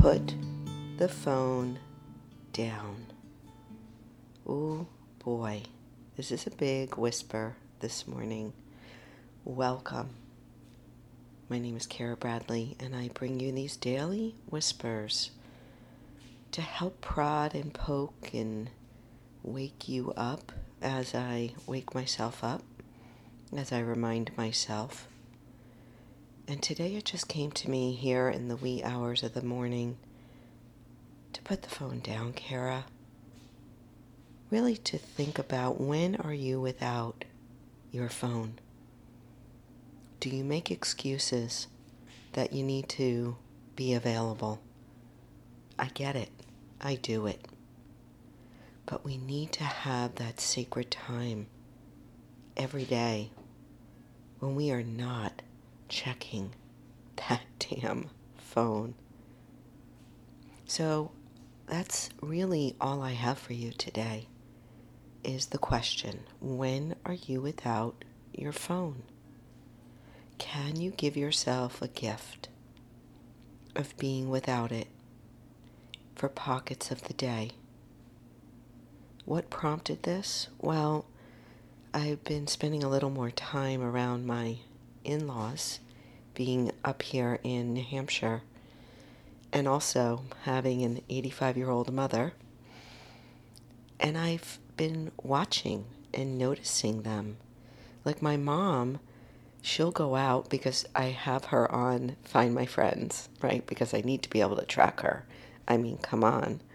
put the phone down. Oh boy, this is a big whisper this morning. Welcome. My name is Cara Bradley, and I bring you these daily whispers to help prod and poke and wake you up as I wake myself up, as I remind myself. And today it just came to me here in the wee hours of the morning to put the phone down, Cara. Really to think about when are you without your phone? Do you make excuses that you need to be available? I get it. I do it. But we need to have that sacred time every day when we are not checking that damn phone. So that's really all I have for you today is the question when are you without your phone? Can you give yourself a gift of being without it for pockets of the day? What prompted this? Well, I've been spending a little more time around my in laws, being up here in New Hampshire, and also having an 85 year old mother. And I've been watching and noticing them. Like my mom, she'll go out because I have her on Find My Friends, right? Because I need to be able to track her. I mean, come on.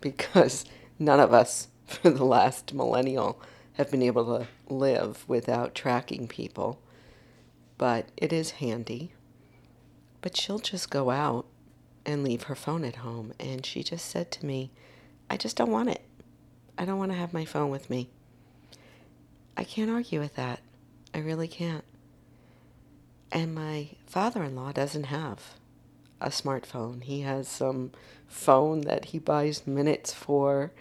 Because none of us for the last millennial have been able to live without tracking people. But it is handy. But she'll just go out and leave her phone at home. And she just said to me, I just don't want it. I don't want to have my phone with me. I can't argue with that. I really can't. And my father in law doesn't have a smartphone. He has some phone that he buys minutes for,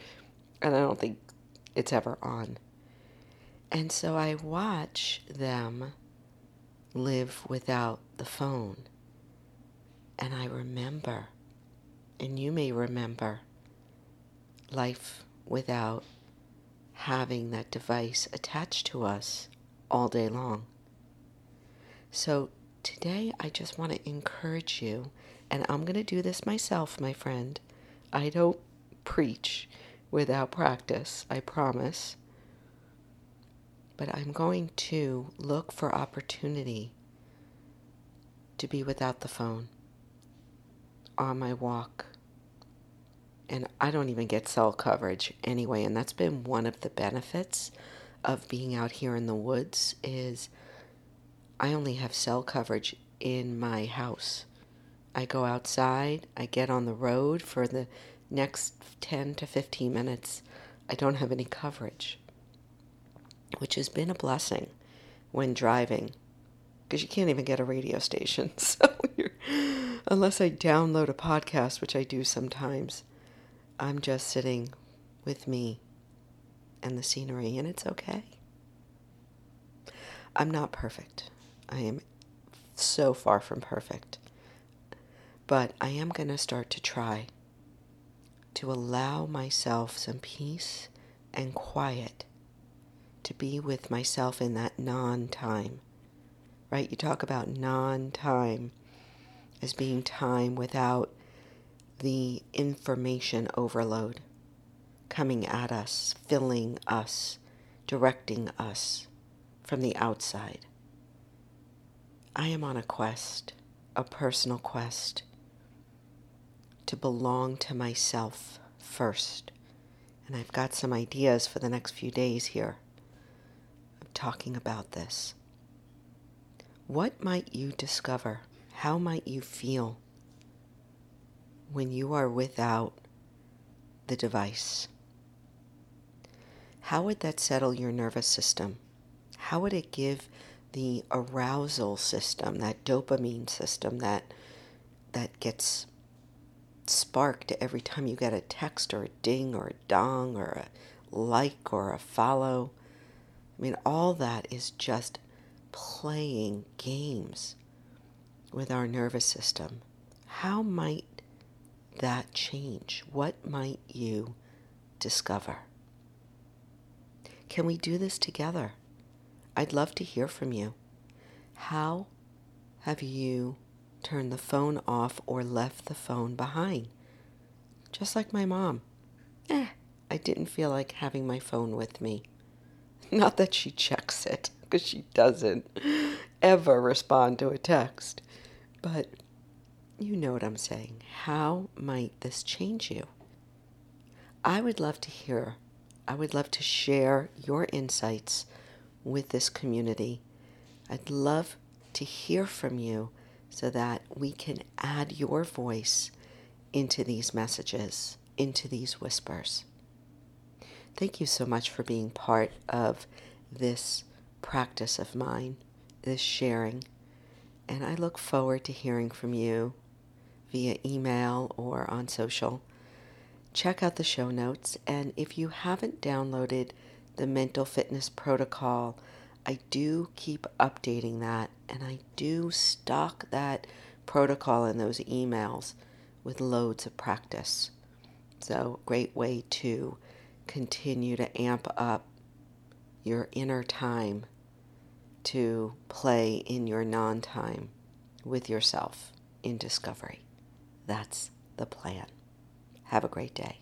and I don't think it's ever on. And so I watch them live without the phone. And I remember, and you may remember, life without having that device attached to us all day long. So today I just want to encourage you, and I'm going to do this myself, my friend. I don't preach without practice, I promise. But I'm going to look for opportunity to be without the phone on my walk. And I don't even get cell coverage anyway, and that's been one of the benefits of being out here in the woods is I only have cell coverage in my house. I go outside, I get on the road for the next 10 to 15 minutes. I don't have any coverage, which has been a blessing when driving because you can't even get a radio station. So unless I download a podcast, which I do sometimes, I'm just sitting with me and the scenery, and it's okay. I'm not perfect. I am so far from perfect. But I am going to start to try to allow myself some peace and quiet to be with myself in that non time. Right? You talk about non time as being time without the information overload coming at us, filling us, directing us from the outside. I am on a quest, a personal quest, to belong to myself first. And I've got some ideas for the next few days here talking about this. What might you discover? How might you feel when you are without the device? How would that settle your nervous system? How would it give the arousal system, that dopamine system that that gets sparked every time you get a text or a ding or a dong or a like or a follow? I mean, all that is just playing games with our nervous system. How might that change? What might you discover? Can we do this together? I'd love to hear from you. How have you turned the phone off or left the phone behind? Just like my mom. Eh, I didn't feel like having my phone with me. Not that she checks it, because she doesn't ever respond to a text. But you know what I'm saying. How might this change you? I would love to hear, I would love to share your insights with this community. I'd love to hear from you so that we can add your voice into these messages, into these whispers. Thank you so much for being part of this practice of mine, this sharing. And I look forward to hearing from you via email or on social. Check out the show notes. And if you haven't downloaded the mental fitness protocol, I do keep updating that and I do stock that protocol in those emails with loads of practice. So, great way to continue to amp up your inner time to play in your non time with yourself in discovery. That's the plan. Have a great day.